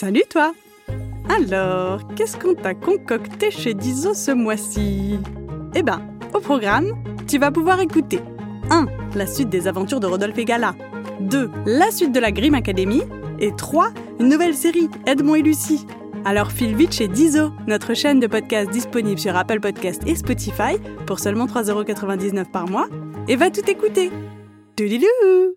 Salut toi Alors, qu'est-ce qu'on t'a concocté chez Dizo ce mois-ci? Eh ben, au programme, tu vas pouvoir écouter 1. La suite des aventures de Rodolphe et Gala 2. La suite de la Grimm Academy et 3. Une nouvelle série, Edmond et Lucie. Alors file vite chez Dizo, notre chaîne de podcast disponible sur Apple Podcast et Spotify pour seulement 3,99€ par mois et va tout écouter. Toudilou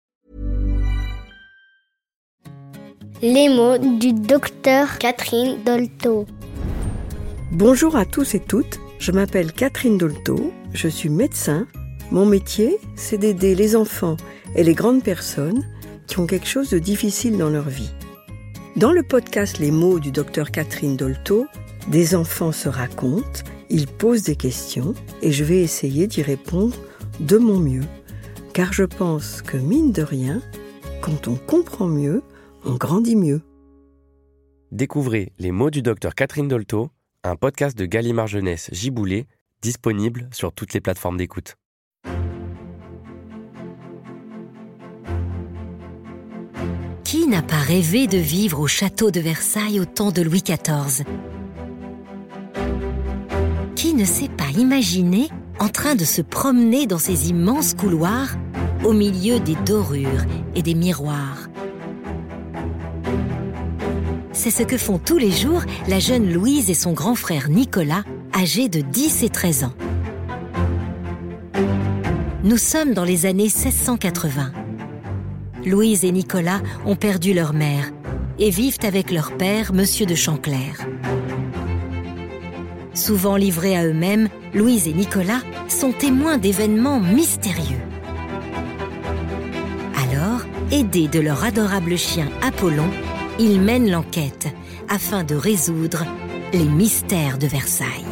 Les mots du docteur Catherine Dolto. Bonjour à tous et toutes, je m'appelle Catherine Dolto, je suis médecin. Mon métier, c'est d'aider les enfants et les grandes personnes qui ont quelque chose de difficile dans leur vie. Dans le podcast Les mots du docteur Catherine Dolto, des enfants se racontent, ils posent des questions et je vais essayer d'y répondre de mon mieux. Car je pense que mine de rien, quand on comprend mieux, on grandit mieux. Découvrez Les mots du docteur Catherine Dolto, un podcast de Gallimard Jeunesse Giboulé, disponible sur toutes les plateformes d'écoute. Qui n'a pas rêvé de vivre au château de Versailles au temps de Louis XIV Qui ne s'est pas imaginé en train de se promener dans ces immenses couloirs au milieu des dorures et des miroirs? C'est ce que font tous les jours la jeune Louise et son grand frère Nicolas, âgés de 10 et 13 ans. Nous sommes dans les années 1680. Louise et Nicolas ont perdu leur mère et vivent avec leur père, Monsieur de Chanclair. Souvent livrés à eux-mêmes, Louise et Nicolas sont témoins d'événements mystérieux. Alors, aidés de leur adorable chien Apollon, ils mènent l'enquête afin de résoudre les mystères de Versailles.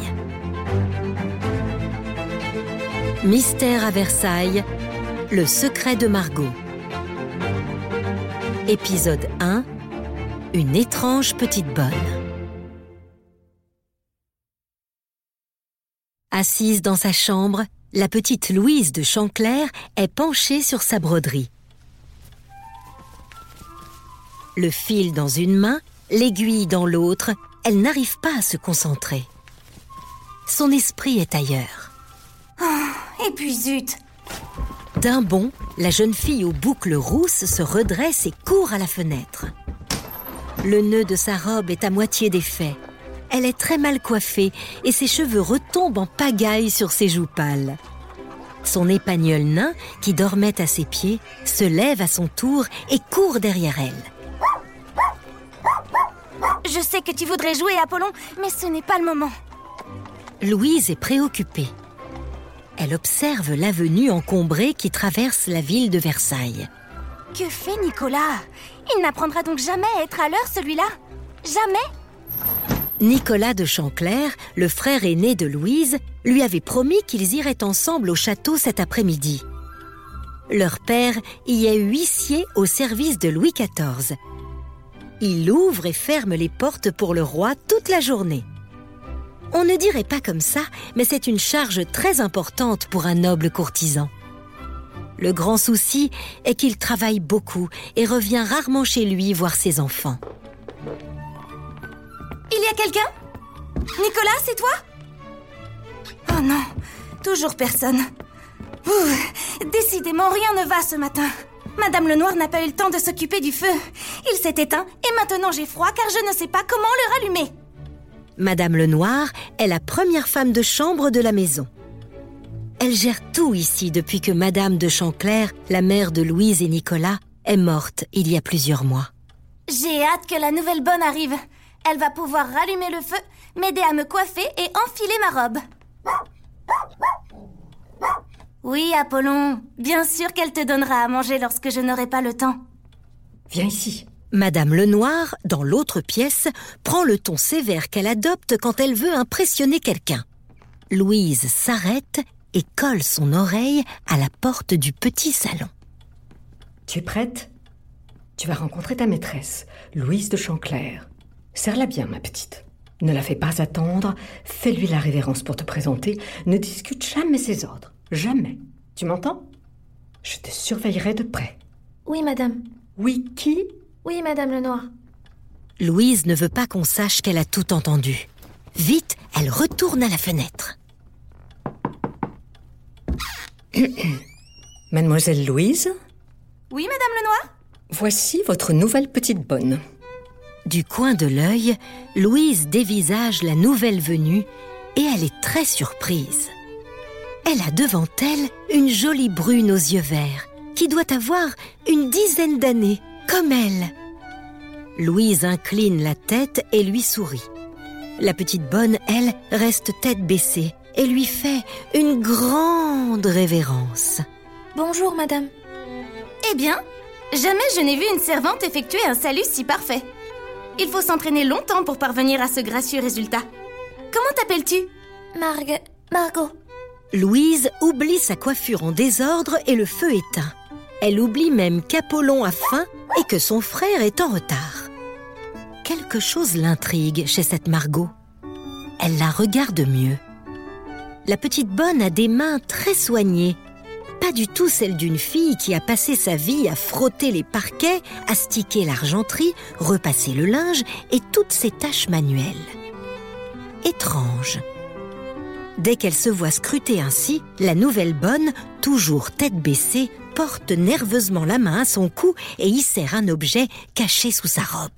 Mystère à Versailles, le secret de Margot. Épisode 1 Une étrange petite bonne. Assise dans sa chambre, la petite Louise de Chanclair est penchée sur sa broderie. Le fil dans une main, l'aiguille dans l'autre, elle n'arrive pas à se concentrer. Son esprit est ailleurs. Et puis zut D'un bond, la jeune fille aux boucles rousses se redresse et court à la fenêtre. Le nœud de sa robe est à moitié défait. Elle est très mal coiffée et ses cheveux retombent en pagaille sur ses joues pâles. Son épagnol nain, qui dormait à ses pieds, se lève à son tour et court derrière elle. Je sais que tu voudrais jouer, Apollon, mais ce n'est pas le moment. Louise est préoccupée. Elle observe l'avenue encombrée qui traverse la ville de Versailles. Que fait Nicolas? Il n'apprendra donc jamais à être à l'heure, celui-là? Jamais? Nicolas de Chanclair, le frère aîné de Louise, lui avait promis qu'ils iraient ensemble au château cet après-midi. Leur père y est huissier au service de Louis XIV. Il ouvre et ferme les portes pour le roi toute la journée. On ne dirait pas comme ça, mais c'est une charge très importante pour un noble courtisan. Le grand souci est qu'il travaille beaucoup et revient rarement chez lui voir ses enfants. Il y a quelqu'un? Nicolas, c'est toi? Oh non, toujours personne. Décidément, rien ne va ce matin. Madame Lenoir n'a pas eu le temps de s'occuper du feu. Il s'est éteint et maintenant j'ai froid car je ne sais pas comment le rallumer. Madame Lenoir est la première femme de chambre de la maison. Elle gère tout ici depuis que Madame de Chanclair, la mère de Louise et Nicolas, est morte il y a plusieurs mois. J'ai hâte que la nouvelle bonne arrive. Elle va pouvoir rallumer le feu, m'aider à me coiffer et enfiler ma robe. Oui, Apollon, bien sûr qu'elle te donnera à manger lorsque je n'aurai pas le temps. Viens ici. Madame Lenoir, dans l'autre pièce, prend le ton sévère qu'elle adopte quand elle veut impressionner quelqu'un. Louise s'arrête et colle son oreille à la porte du petit salon. Tu es prête? Tu vas rencontrer ta maîtresse, Louise de Chanclair. Serre-la bien, ma petite. Ne la fais pas attendre, fais-lui la révérence pour te présenter, ne discute jamais ses ordres. Jamais. Tu m'entends? Je te surveillerai de près. Oui, madame. Oui, qui? Oui, madame Lenoir. Louise ne veut pas qu'on sache qu'elle a tout entendu. Vite, elle retourne à la fenêtre. Mademoiselle Louise, Oui, Madame Lenoir? Voici votre nouvelle petite bonne. Du coin de l'œil, Louise dévisage la nouvelle venue et elle est très surprise. Elle a devant elle une jolie brune aux yeux verts qui doit avoir une dizaine d'années, comme elle. Louise incline la tête et lui sourit. La petite bonne, elle, reste tête baissée et lui fait une grande révérence. Bonjour, madame. Eh bien, jamais je n'ai vu une servante effectuer un salut si parfait. Il faut s'entraîner longtemps pour parvenir à ce gracieux résultat. Comment t'appelles-tu? Marg... Margot. Louise oublie sa coiffure en désordre et le feu éteint. Elle oublie même qu'Apollon a faim et que son frère est en retard. Quelque chose l'intrigue chez cette Margot. Elle la regarde mieux. La petite bonne a des mains très soignées. Pas du tout celles d'une fille qui a passé sa vie à frotter les parquets, astiquer l'argenterie, repasser le linge et toutes ses tâches manuelles. Étrange. Dès qu'elle se voit scruter ainsi, la nouvelle bonne, toujours tête baissée, porte nerveusement la main à son cou et y serre un objet caché sous sa robe.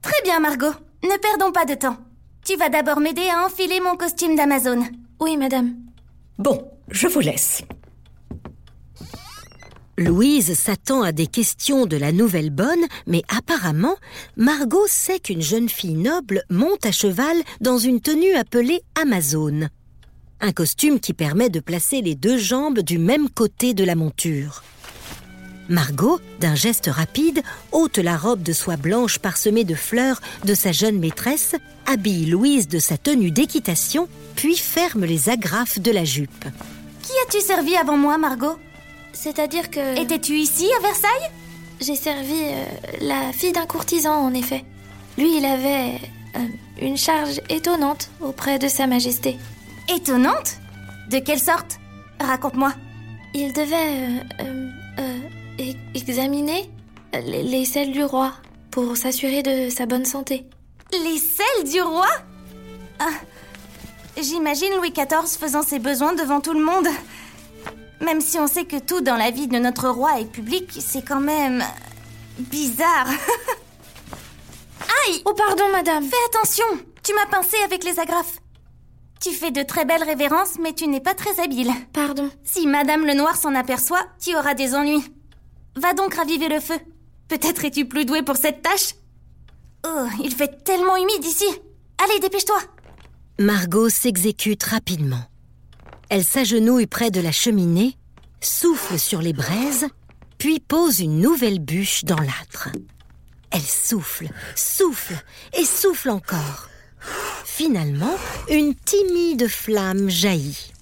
Très bien, Margot. Ne perdons pas de temps. Tu vas d'abord m'aider à enfiler mon costume d'Amazon. Oui, madame. Bon, je vous laisse. Louise s'attend à des questions de la nouvelle bonne, mais apparemment, Margot sait qu'une jeune fille noble monte à cheval dans une tenue appelée Amazone. Un costume qui permet de placer les deux jambes du même côté de la monture. Margot, d'un geste rapide, ôte la robe de soie blanche parsemée de fleurs de sa jeune maîtresse, habille Louise de sa tenue d'équitation, puis ferme les agrafes de la jupe. Qui as-tu servi avant moi, Margot? C'est-à-dire que... Étais-tu ici, à Versailles? J'ai servi euh, la fille d'un courtisan, en effet. Lui, il avait euh, une charge étonnante auprès de Sa Majesté. Étonnante De quelle sorte? Raconte-moi. Il devait euh, euh, euh, e- examiner les, les selles du roi pour s'assurer de sa bonne santé. Les selles du roi? Ah, J'imagine Louis XIV faisant ses besoins devant tout le monde. Même si on sait que tout dans la vie de notre roi est public, c'est quand même bizarre. Aïe Oh, pardon, madame. Fais attention, tu m'as pincé avec les agrafes. Tu fais de très belles révérences, mais tu n'es pas très habile. Pardon. Si Madame Lenoir s'en aperçoit, tu auras des ennuis. Va donc raviver le feu. Peut-être es-tu plus doué pour cette tâche Oh, il fait tellement humide ici. Allez, dépêche-toi. Margot s'exécute rapidement. Elle s'agenouille près de la cheminée, souffle sur les braises, puis pose une nouvelle bûche dans l'âtre. Elle souffle, souffle et souffle encore. Finalement, une timide flamme jaillit.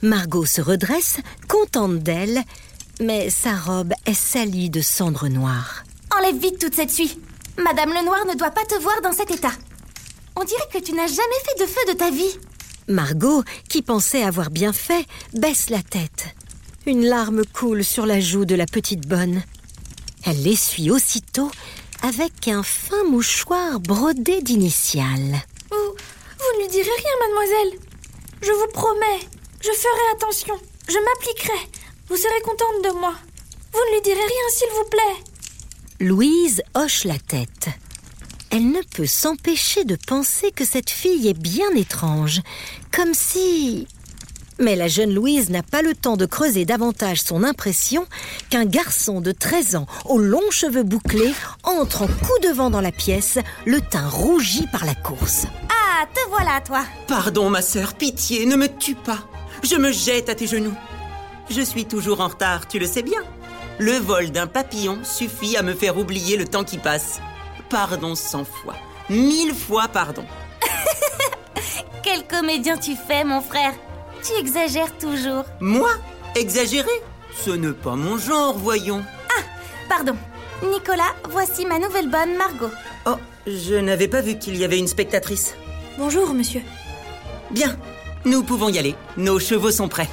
Margot se redresse, contente d'elle, mais sa robe est salie de cendres noires. Enlève vite toute cette suie. Madame Lenoir ne doit pas te voir dans cet état. On dirait que tu n'as jamais fait de feu de ta vie. Margot, qui pensait avoir bien fait, baisse la tête. Une larme coule sur la joue de la petite bonne. Elle l'essuie aussitôt avec un fin mouchoir brodé d'initiales. Vous, vous ne lui direz rien, mademoiselle. Je vous promets. Je ferai attention. Je m'appliquerai. Vous serez contente de moi. Vous ne lui direz rien, s'il vous plaît. Louise hoche la tête. Elle ne peut s'empêcher de penser que cette fille est bien étrange, comme si... Mais la jeune Louise n'a pas le temps de creuser davantage son impression qu'un garçon de 13 ans aux longs cheveux bouclés entre en coup de vent dans la pièce, le teint rougi par la course. Ah, te voilà, toi. Pardon, ma sœur, pitié, ne me tue pas. Je me jette à tes genoux. Je suis toujours en retard, tu le sais bien. Le vol d'un papillon suffit à me faire oublier le temps qui passe. Pardon cent fois. Mille fois pardon. Quel comédien tu fais, mon frère Tu exagères toujours. Moi? Exagéré? Ce n'est pas mon genre, voyons. Ah, pardon. Nicolas, voici ma nouvelle bonne Margot. Oh, je n'avais pas vu qu'il y avait une spectatrice. Bonjour, monsieur. Bien, nous pouvons y aller. Nos chevaux sont prêts.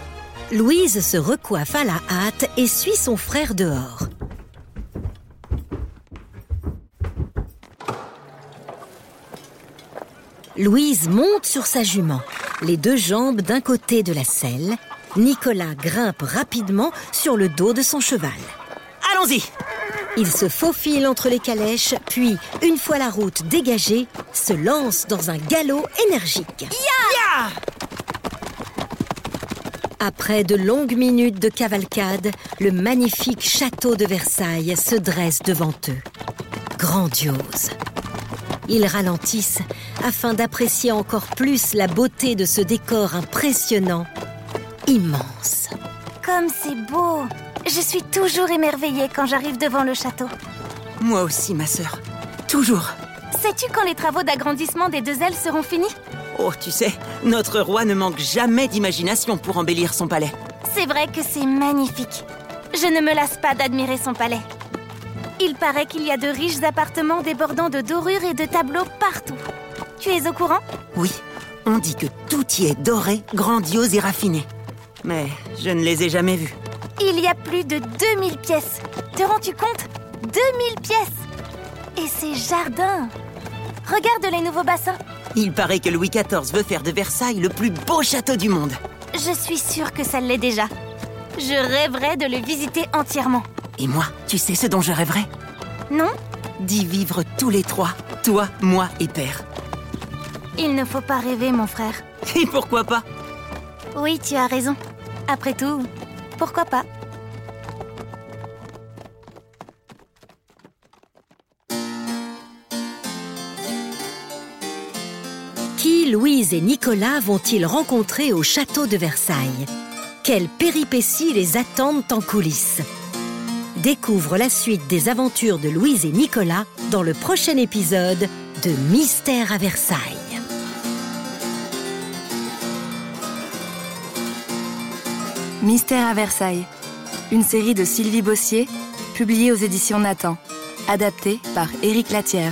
Louise se recoiffe à la hâte et suit son frère dehors. Louise monte sur sa jument, les deux jambes d'un côté de la selle. Nicolas grimpe rapidement sur le dos de son cheval. Allons-y Il se faufile entre les calèches, puis, une fois la route dégagée, se lance dans un galop énergique. Après de longues minutes de cavalcade, le magnifique château de Versailles se dresse devant eux. Grandiose. Ils ralentissent afin d'apprécier encore plus la beauté de ce décor impressionnant, immense. Comme c'est beau Je suis toujours émerveillée quand j'arrive devant le château. Moi aussi, ma sœur. Toujours. Sais-tu quand les travaux d'agrandissement des deux ailes seront finis? Oh, tu sais, notre roi ne manque jamais d'imagination pour embellir son palais. C'est vrai que c'est magnifique. Je ne me lasse pas d'admirer son palais. Il paraît qu'il y a de riches appartements débordant de dorures et de tableaux partout. Tu es au courant? Oui, on dit que tout y est doré, grandiose et raffiné. Mais je ne les ai jamais vus. Il y a plus de 2000 pièces. Te rends-tu compte? 2000 pièces Et ces jardins Regarde les nouveaux bassins. Il paraît que Louis XIV veut faire de Versailles le plus beau château du monde. Je suis sûre que ça l'est déjà. Je rêverais de le visiter entièrement. Et moi, tu sais ce dont je rêverais? Non? D'y vivre tous les trois, toi, moi et père. Il ne faut pas rêver, mon frère. Et pourquoi pas? Oui, tu as raison. Après tout, pourquoi pas. Qui Louise et Nicolas vont-ils rencontrer au château de Versailles? Quelles péripéties les attendent en coulisses? Découvre la suite des aventures de Louise et Nicolas dans le prochain épisode de Mystère à Versailles. Mystère à Versailles, une série de Sylvie Bossier, publiée aux éditions Nathan, adaptée par Éric Latière.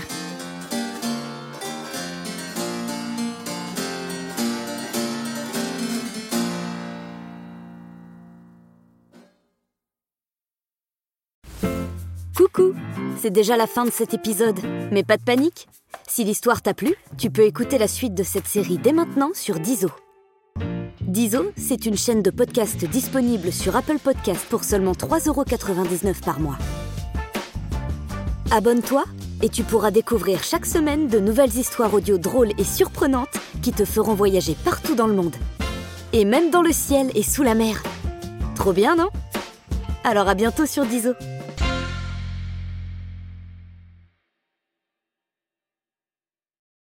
Coucou C'est déjà la fin de cet épisode, mais pas de panique Si l'histoire t'a plu, tu peux écouter la suite de cette série dès maintenant sur Dizo. Dizo, c'est une chaîne de podcast disponible sur Apple Podcast pour seulement 3,99€ par mois. Abonne-toi et tu pourras découvrir chaque semaine de nouvelles histoires audio drôles et surprenantes qui te feront voyager partout dans le monde. Et même dans le ciel et sous la mer. Trop bien, non? Alors à bientôt sur Dizo.